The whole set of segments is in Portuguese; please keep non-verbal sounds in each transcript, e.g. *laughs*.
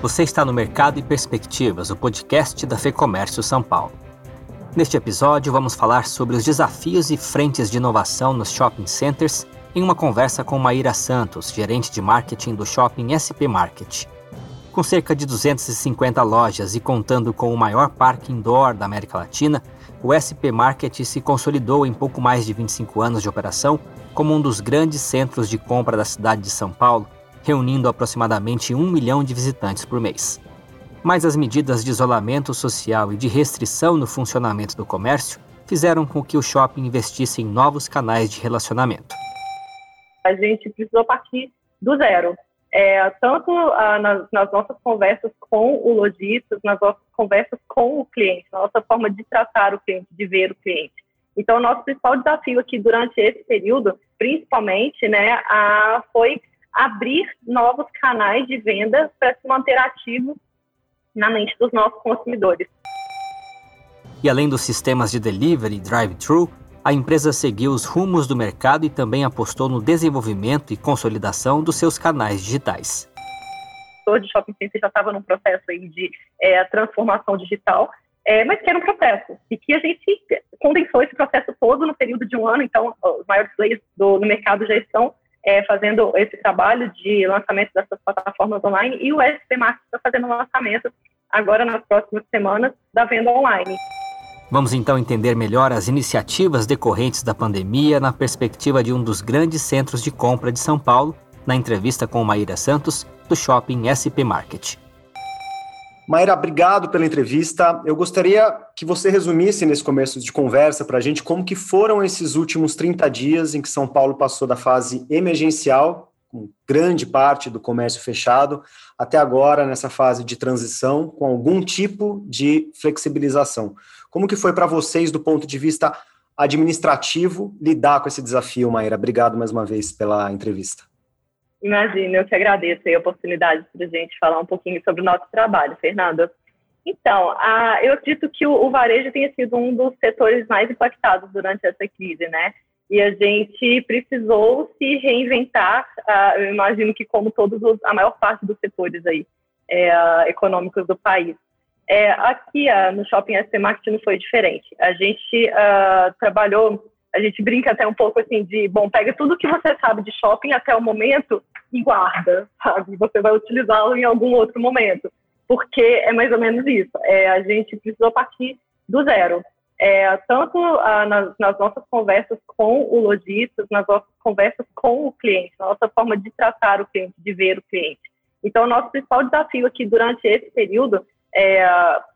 Você está no Mercado e Perspectivas, o podcast da FEComércio São Paulo. Neste episódio, vamos falar sobre os desafios e frentes de inovação nos shopping centers em uma conversa com Maíra Santos, gerente de marketing do shopping SP Market. Com cerca de 250 lojas e contando com o maior parque indoor da América Latina, o SP Market se consolidou em pouco mais de 25 anos de operação como um dos grandes centros de compra da cidade de São Paulo reunindo aproximadamente um milhão de visitantes por mês. Mas as medidas de isolamento social e de restrição no funcionamento do comércio fizeram com que o shopping investisse em novos canais de relacionamento. A gente precisou partir do zero. É, tanto ah, nas, nas, nossas conversas com o lojista, nas nossas conversas com o cliente, na nossa forma de tratar o cliente, de ver o cliente. Então, o nosso principal desafio aqui durante esse período, principalmente, né, a, foi abrir novos canais de venda para se manter ativo na mente dos nossos consumidores. E além dos sistemas de delivery e drive-thru, a empresa seguiu os rumos do mercado e também apostou no desenvolvimento e consolidação dos seus canais digitais. O de shopping center já estava num processo aí de é, transformação digital, é, mas que era um processo e que a gente condensou esse processo todo no período de um ano. Então, os maiores players do, no mercado já estão é, fazendo esse trabalho de lançamento dessas plataformas online e o SP Market está fazendo o lançamento agora nas próximas semanas da venda online. Vamos então entender melhor as iniciativas decorrentes da pandemia na perspectiva de um dos grandes centros de compra de São Paulo, na entrevista com Maíra Santos, do Shopping SP Market. Maíra, obrigado pela entrevista. Eu gostaria que você resumisse nesse começo de conversa para a gente como que foram esses últimos 30 dias em que São Paulo passou da fase emergencial, com grande parte do comércio fechado, até agora nessa fase de transição, com algum tipo de flexibilização. Como que foi para vocês, do ponto de vista administrativo, lidar com esse desafio, Maíra? Obrigado mais uma vez pela entrevista. Imagina, eu te agradeço a oportunidade para a gente falar um pouquinho sobre o nosso trabalho, Fernanda. Então, a, eu acredito que o, o, varejo tenha sido um dos setores mais impactados durante essa crise, né? E a gente precisou se reinventar, uh, eu imagino que como todos os, a maior parte dos setores aí é, econômicos do país. É, aqui no Shopping SP Market não foi diferente. A gente trabalhou a gente brinca até um pouco assim de, bom, pega tudo que você sabe de shopping até o momento e guarda, *laughs* sabe? Você vai utilizá-lo em algum outro momento, porque é mais ou menos isso. É, a gente precisou partir do zero. É, tanto ah, nas, nas, nossas conversas com o lojista, nas nossas conversas com o cliente, na nossa forma de tratar o cliente, de ver o cliente. Então, nosso principal desafio aqui durante esse período, é,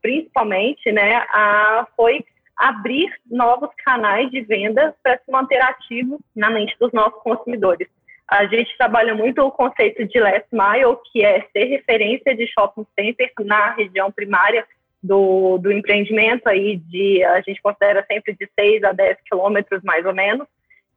principalmente, né, a, foi abrir novos canais de venda para se manter ativo na mente dos nossos consumidores. A gente trabalha muito o conceito de last mile, que é ser referência de shopping center na região primária do, do empreendimento, aí de, a gente considera sempre de 6 a 10 quilômetros, mais ou menos.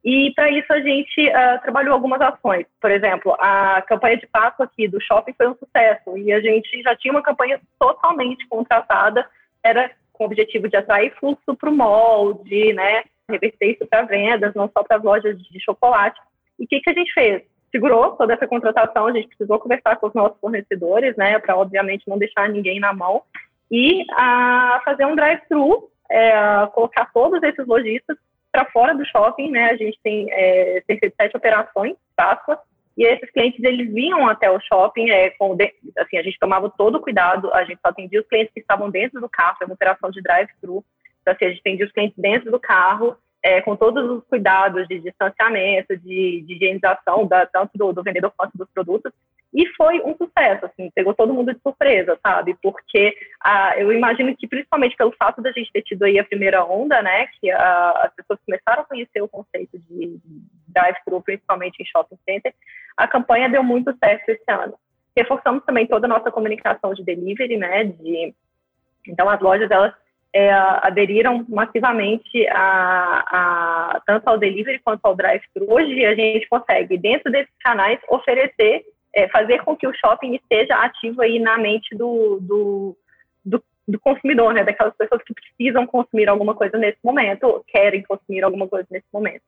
E para isso a gente uh, trabalhou algumas ações. Por exemplo, a campanha de Páscoa aqui do shopping foi um sucesso e a gente já tinha uma campanha totalmente contratada, era com o objetivo de atrair fluxo para o mall, de né, reverter isso para vendas, não só para as lojas de chocolate. E o que, que a gente fez? Segurou toda essa contratação, a gente precisou conversar com os nossos fornecedores, né, para obviamente não deixar ninguém na mão, e a fazer um drive-thru, é, colocar todos esses lojistas para fora do shopping, né, a gente tem é, cerca de sete operações, Páscoa, e esses clientes, eles vinham até o shopping, é, com, assim, a gente tomava todo o cuidado, a gente só atendia os clientes que estavam dentro do carro, foi uma operação de drive-thru, então, assim, a gente atendia os clientes dentro do carro, é, com todos os cuidados de distanciamento, de, de higienização, da, tanto do, do, vendedor quanto dos produtos, e foi um sucesso, assim, pegou todo mundo de surpresa, sabe? Porque ah, eu imagino que, principalmente pelo fato da gente ter tido aí a primeira onda, né, que as pessoas começaram a conhecer o conceito de drive-thru, principalmente em shopping center, a campanha deu muito certo esse ano. Reforçamos também toda a nossa comunicação de delivery, né? De, então, as lojas, elas é, aderiram massivamente a, a, tanto ao delivery quanto ao drive-thru. Hoje, a gente consegue, dentro desses canais, oferecer, é, fazer com que o shopping esteja ativo aí na mente do, do, do, do consumidor, né? Daquelas pessoas que precisam consumir alguma coisa nesse momento, ou querem consumir alguma coisa nesse momento.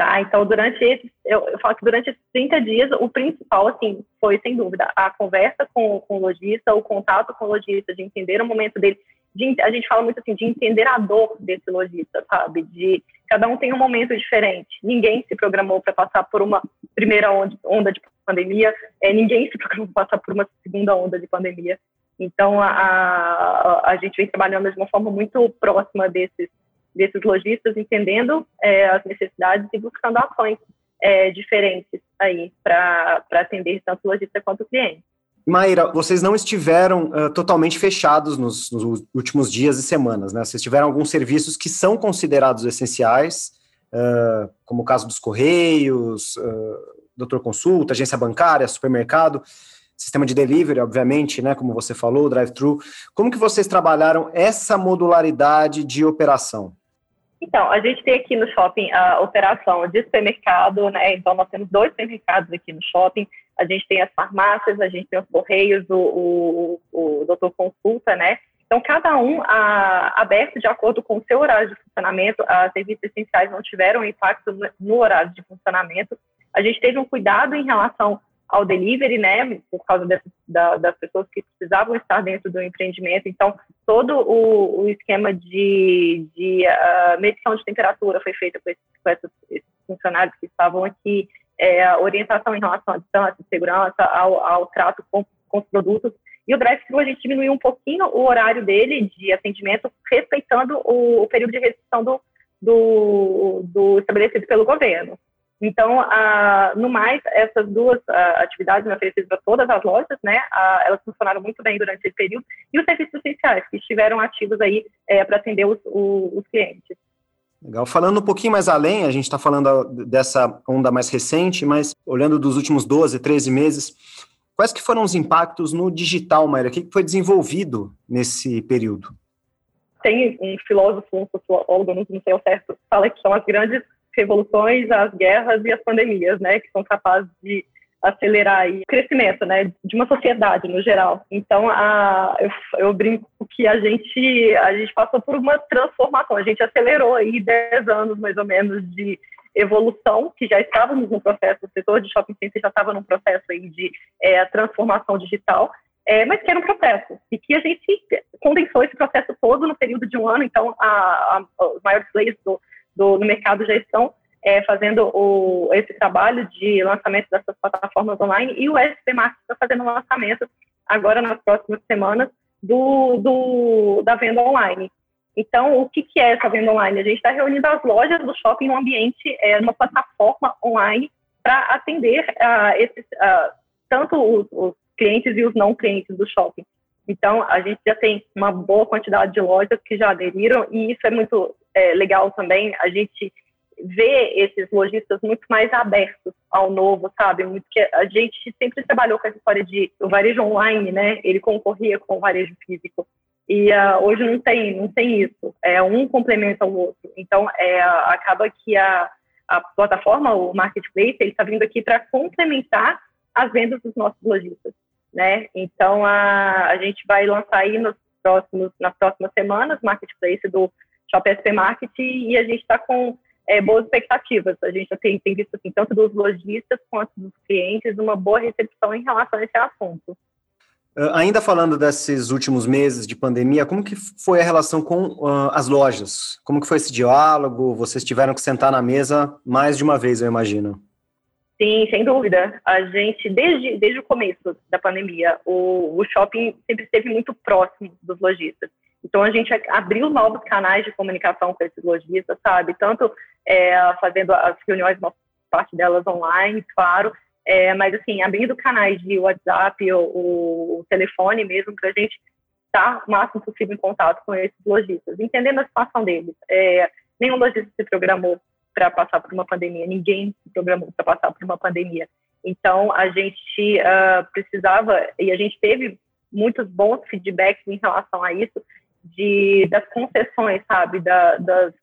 Tá? Então, durante esses, eu, eu, falo que durante esses 30 dias, o principal, assim, foi, sem dúvida, a conversa com, com o lojista, o contato com o lojista, de entender o momento dele. De, a gente fala muito assim, de entender a dor desse lojista, sabe? De cada um tem um momento diferente. Ninguém se programou para passar por uma primeira onda, onda de pandemia, é, ninguém se programou para passar por uma segunda onda de pandemia. Então, a, a, a gente vem trabalhando de uma forma muito próxima desses desses lojistas, entendendo é, as necessidades e buscando ações é, diferentes aí para atender tanto o lojista quanto o cliente. Maíra, vocês não estiveram uh, totalmente fechados nos, nos, últimos dias e semanas, né? Vocês tiveram alguns serviços que são considerados essenciais, uh, como o caso dos Correios, uh, doutor consulta, agência bancária, supermercado, sistema de delivery, obviamente, né? Como você falou, drive-thru. Como que vocês trabalharam essa modularidade de operação? Então, a gente tem aqui no shopping a operação de supermercado, né? Então, nós temos dois supermercados aqui no shopping. A gente tem as farmácias, a gente tem os correios, o, o, o doutor consulta, né? Então, cada um a, aberto de acordo com o seu horário de funcionamento. As serviços essenciais não tiveram impacto no, no horário de funcionamento. A gente teve um cuidado em relação ao delivery, né, por causa da, das pessoas que precisavam estar dentro do empreendimento. Então, todo o, o esquema de, de uh, medição de temperatura foi feito com esses, com esses, funcionários que estavam aqui, é, orientação em relação à distância, segurança, ao, ao trato com, com os produtos. E o drive-thru, a gente diminuiu um pouquinho o horário dele de atendimento, respeitando o, o período de restrição do, do, do estabelecido pelo governo. Então, no mais, essas duas atividades me oferecidas para todas as lojas, né, elas funcionaram muito bem durante esse período, e os serviços essenciais, que estiveram ativos aí é, para atender os, os, os, clientes. Legal. Falando um pouquinho mais além, a gente está falando dessa onda mais recente, mas olhando dos últimos 12, 13 meses, quais que foram os impactos no digital, Maíra? O que foi desenvolvido nesse período? Tem um filósofo, um sociólogo, não sei o certo, fala que são as grandes revoluções, as guerras e as pandemias, né, que são capazes de acelerar o crescimento, né, de uma sociedade no geral. Então, a, eu, eu, brinco que a gente a gente passou por uma transformação, a gente acelerou aí 10 anos mais ou menos de evolução, que já estávamos no processo, o setor de shopping center já estava num processo aí de é, transformação digital, é, mas que era um processo, e que a gente condensou esse processo todo no período de um ano, então a, a, os maiores players do, do, no mercado já estão é, fazendo o, esse trabalho de lançamento dessas plataformas online e o SP Market está fazendo o lançamento agora nas próximas semanas do, do, da venda online. Então, o que, que é essa venda online? A gente está reunindo as lojas do shopping no ambiente, é, numa plataforma online para atender uh, esses, uh, tanto os, os clientes e os não clientes do shopping. Então, a gente já tem uma boa quantidade de lojas que já aderiram e isso é muito é, legal também. A gente vê esses lojistas muito mais abertos ao novo, sabe? Muito que a gente sempre trabalhou com essa história de o varejo online, né? Ele concorria com o varejo físico. E uh, hoje não tem, não tem isso. É um complementa o outro. Então, é, acaba que a, a plataforma, o marketplace, ele está vindo aqui para complementar as vendas dos nossos lojistas né? Então a, a gente vai lançar aí nos próximos, nas próximas semanas marketplace do Shop SP Market e a gente está com é, boas expectativas. A gente tem, tem visto assim, tanto dos lojistas quanto dos clientes uma boa recepção em relação a esse assunto. Uh, ainda falando desses últimos meses de pandemia, como que foi a relação com uh, as lojas? Como que foi esse diálogo? Vocês tiveram que sentar na mesa mais de uma vez, eu imagino. Sim, sem dúvida. A gente, desde, desde o começo da pandemia, o, o shopping sempre esteve muito próximo dos lojistas. Então, a gente abriu novos canais de comunicação com esses lojistas, sabe? Tanto é, fazendo as reuniões, parte delas online, claro, é, mas, assim, abrindo canais de WhatsApp ou telefone mesmo, para a gente estar o máximo possível em contato com esses lojistas, entendendo a situação deles. É, nenhum lojista se programou para passar por uma pandemia, ninguém se programou para passar por uma pandemia. Então, a gente uh, precisava, e a gente teve muitos bons feedbacks em relação a isso, de, das concessões, sabe, da, das,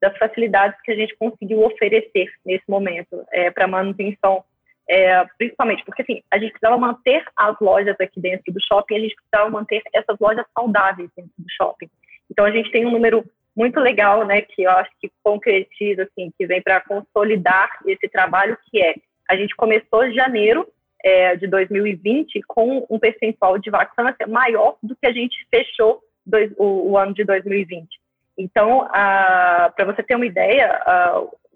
das facilidades que a gente conseguiu oferecer nesse momento é, para manutenção, é, principalmente porque assim, a gente precisava manter as lojas aqui dentro do shopping, a gente precisava manter essas lojas saudáveis dentro do shopping. Então, a gente tem um número muito legal, né, que eu acho que concretiza, assim, que vem para consolidar esse trabalho, que é, a gente começou em janeiro é, de 2020 com um percentual de vacância maior do que a gente fechou dois, o, o, ano de 2020. Então, para você ter uma ideia,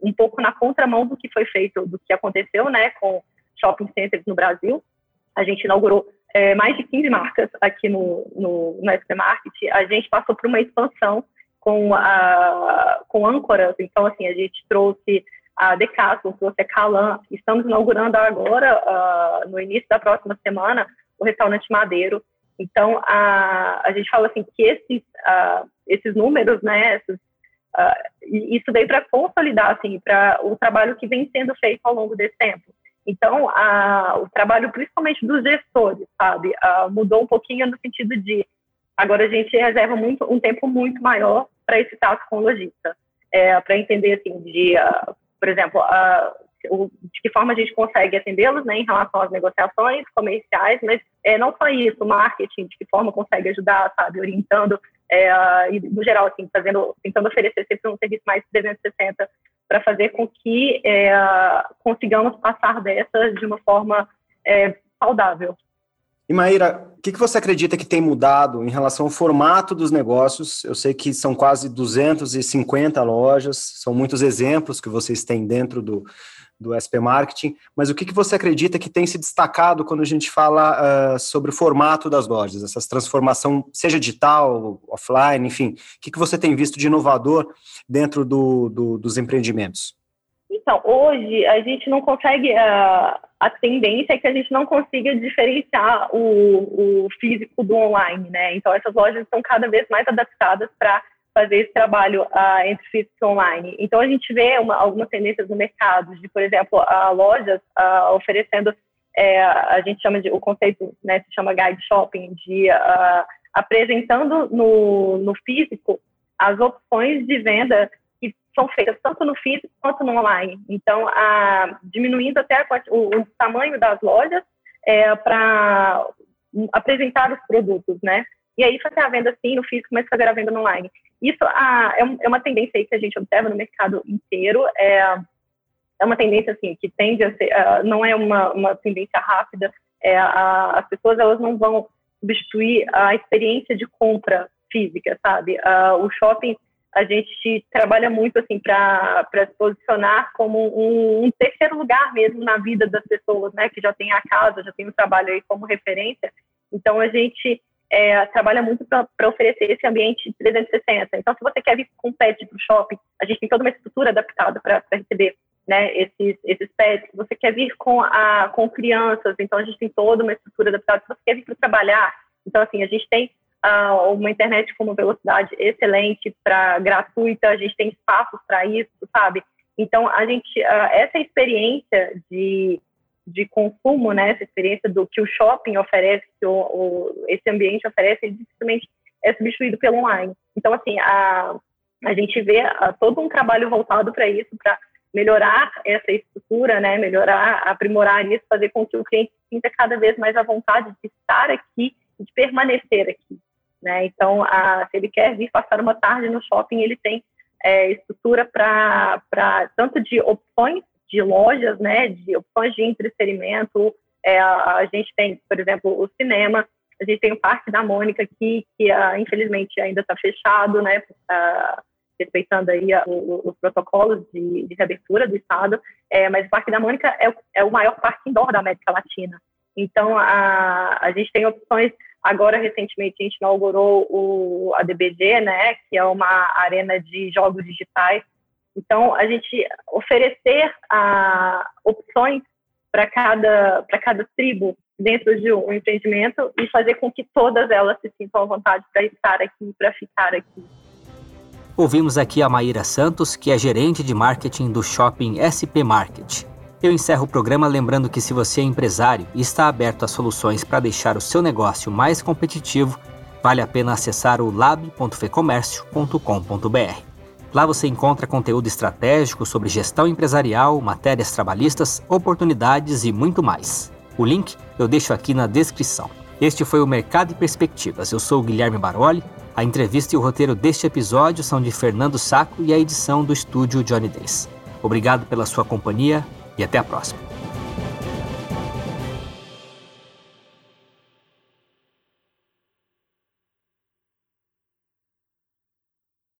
um pouco na contramão do que foi feito, do que aconteceu, né, com shopping centers no Brasil, a gente inaugurou é, mais de 15 marcas aqui no, no, no SP Market, a gente passou por uma expansão com, a, com âncoras, então, assim, a gente trouxe a Decathlon, trouxe a Calan, estamos inaugurando agora, no início da próxima semana, o restaurante Madeiro, então, a, a gente fala assim que esses, esses números, né, esses, isso veio para consolidar, assim, para o trabalho que vem sendo feito ao longo desse tempo. Então, a, o trabalho, principalmente dos gestores, sabe, uh, mudou um pouquinho no sentido de agora a gente reserva muito, um tempo muito maior para esse tato com o lojista, é, para entender, assim, de, por exemplo, de que forma a gente consegue atendê-los, né, em relação às negociações comerciais, mas é, não só isso, marketing, de que forma consegue ajudar, sabe, orientando, é, e, no geral, assim, fazendo, tentando oferecer sempre um serviço mais 360 para fazer com que é, consigamos passar dessas de uma forma é, saudável. E Maíra, o que, que você acredita que tem mudado em relação ao formato dos negócios? Eu sei que são quase 250 lojas, são muitos exemplos que vocês têm dentro do, do SP Marketing, mas o que, que você acredita que tem se destacado quando a gente fala uh, sobre o formato das lojas, essa transformação, seja digital, offline, enfim, o que, que você tem visto de inovador dentro do, do, dos empreendimentos? Então, hoje a gente não consegue, uh, a tendência é que a gente não consiga diferenciar o, o físico do online, né? Então, essas lojas estão cada vez mais adaptadas para fazer esse trabalho uh, entre físico e online. Então, a gente vê uma, algumas tendências no mercado, de, por exemplo, uh, lojas uh, oferecendo, é, a gente chama de, o conceito né, se chama guide shopping, de apresentando no, no físico as opções de venda que são feitas tanto no físico quanto no online. Então, diminuindo até o, o, tamanho das lojas é, para apresentar os produtos, né? E aí fazer a venda sim no físico, mas fazer a venda no online. Isso ah, é, é, uma tendência aí que a gente observa no mercado inteiro. É, é uma tendência assim que tende a ser, uh, não é uma, uma tendência rápida. É, a, as pessoas elas não vão substituir a experiência de compra física, sabe? Uh, o shopping a gente trabalha muito assim para se posicionar como um, um, terceiro lugar mesmo na vida das pessoas, né? Que já tem a casa, já tem o trabalho aí como referência. Então a gente é, trabalha muito para oferecer esse ambiente 360. Então, se você quer vir com pet para o shopping, a gente tem toda uma estrutura adaptada para receber né, esses, esses pets. Se você quer vir com, a, com crianças, então a gente tem toda uma estrutura adaptada. Se você quer vir para trabalhar, então, assim, a gente tem uh, uma internet com uma velocidade excelente, para gratuita, a gente tem espaços para isso, sabe? Então, a gente, uh, essa experiência de de consumo, né, essa experiência do que o shopping oferece, que o, o, esse ambiente oferece, dificilmente é substituído pelo online. Então, assim, a, a gente vê a, todo um trabalho voltado para isso, para melhorar essa estrutura, né, melhorar, aprimorar isso, fazer com que o cliente sinta cada vez mais a vontade de estar aqui de permanecer aqui. Né? Então, a, se ele quer vir passar uma tarde no shopping, ele tem é, estrutura para tanto de opções de lojas, né, de opções de entretenimento. É, a, gente tem, por exemplo, o cinema, a gente tem o Parque da Mônica aqui, que uh, infelizmente ainda está fechado, né, uh, respeitando aí os protocolos de, de, reabertura do Estado, é, mas o Parque da Mônica é o, é o maior parque indoor da América Latina. Então, a, a gente tem opções, agora recentemente a gente inaugurou o, a DBG, né, que é uma arena de jogos digitais, então, a gente oferecer ah, opções para cada, cada tribo dentro de um empreendimento e fazer com que todas elas se sintam à vontade para estar aqui, para ficar aqui. Ouvimos aqui a Maíra Santos, que é gerente de marketing do shopping SP Market. Eu encerro o programa lembrando que se você é empresário e está aberto a soluções para deixar o seu negócio mais competitivo, vale a pena acessar o lab.fecomércio.com.br. Lá você encontra conteúdo estratégico sobre gestão empresarial, matérias trabalhistas, oportunidades e muito mais. O link eu deixo aqui na descrição. Este foi o Mercado e Perspectivas. Eu sou o Guilherme Baroli. A entrevista e o roteiro deste episódio são de Fernando Saco e a edição do estúdio Johnny Days. Obrigado pela sua companhia e até a próxima.